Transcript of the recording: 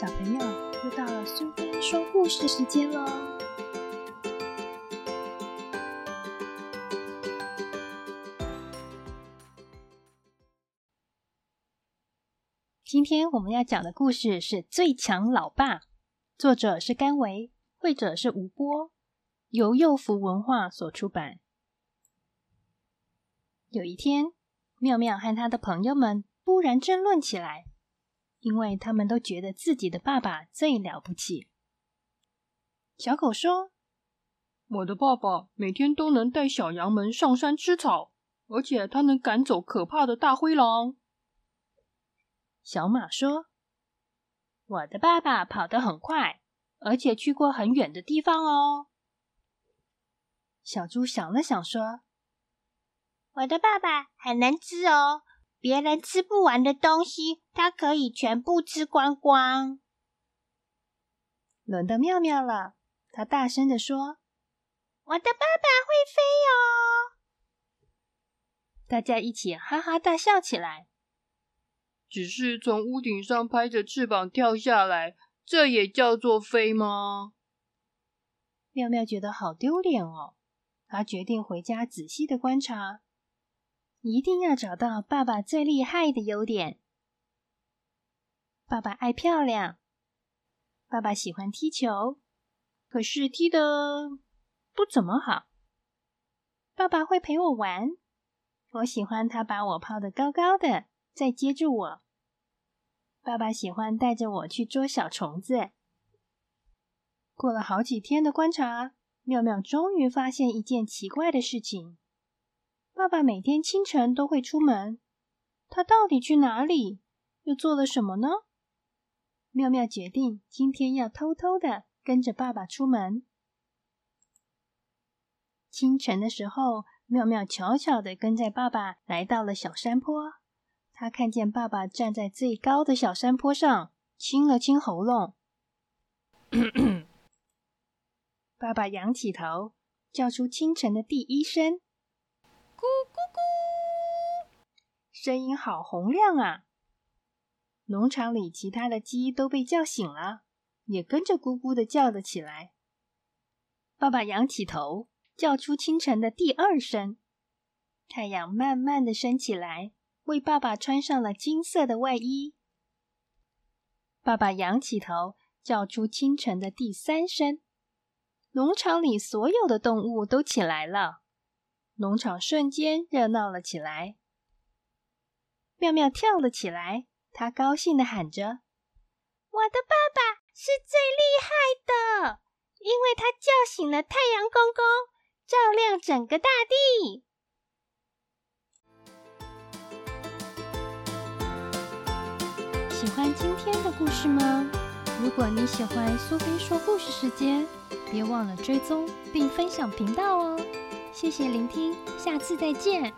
小朋友，又到了苏菲说故事时间喽！今天我们要讲的故事是《最强老爸》，作者是甘维，绘者是吴波，由幼福文化所出版。有一天，妙妙和他的朋友们突然争论起来。因为他们都觉得自己的爸爸最了不起。小狗说：“我的爸爸每天都能带小羊们上山吃草，而且他能赶走可怕的大灰狼。”小马说：“我的爸爸跑得很快，而且去过很远的地方哦。”小猪想了想说：“我的爸爸很能吃哦。”别人吃不完的东西，他可以全部吃光光。轮到妙妙了，他大声的说：“我的爸爸会飞哦！”大家一起哈哈大笑起来。只是从屋顶上拍着翅膀跳下来，这也叫做飞吗？妙妙觉得好丢脸哦，他决定回家仔细的观察。一定要找到爸爸最厉害的优点。爸爸爱漂亮，爸爸喜欢踢球，可是踢的不怎么好。爸爸会陪我玩，我喜欢他把我抛得高高的，再接住我。爸爸喜欢带着我去捉小虫子。过了好几天的观察，妙妙终于发现一件奇怪的事情。爸爸每天清晨都会出门，他到底去哪里？又做了什么呢？妙妙决定今天要偷偷的跟着爸爸出门。清晨的时候，妙妙悄悄的跟在爸爸来到了小山坡。他看见爸爸站在最高的小山坡上，清了清喉咙。爸爸仰起头，叫出清晨的第一声。声音好洪亮啊！农场里其他的鸡都被叫醒了，也跟着咕咕的叫了起来。爸爸仰起头，叫出清晨的第二声。太阳慢慢的升起来，为爸爸穿上了金色的外衣。爸爸仰起头，叫出清晨的第三声。农场里所有的动物都起来了。农场瞬间热闹了起来，妙妙跳了起来，她高兴的喊着：“我的爸爸是最厉害的，因为他叫醒了太阳公公，照亮整个大地。”喜欢今天的故事吗？如果你喜欢苏菲说故事时间，别忘了追踪并分享频道哦。谢谢聆听，下次再见。